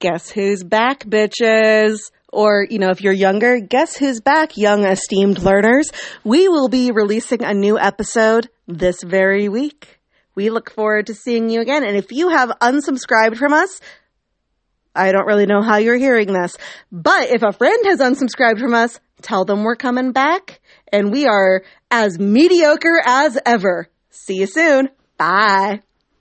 guess who's back, bitches? Or, you know, if you're younger, guess who's back, young esteemed learners? We will be releasing a new episode this very week. We look forward to seeing you again. And if you have unsubscribed from us, I don't really know how you're hearing this, but if a friend has unsubscribed from us, tell them we're coming back and we are as mediocre as ever. See you soon. Bye.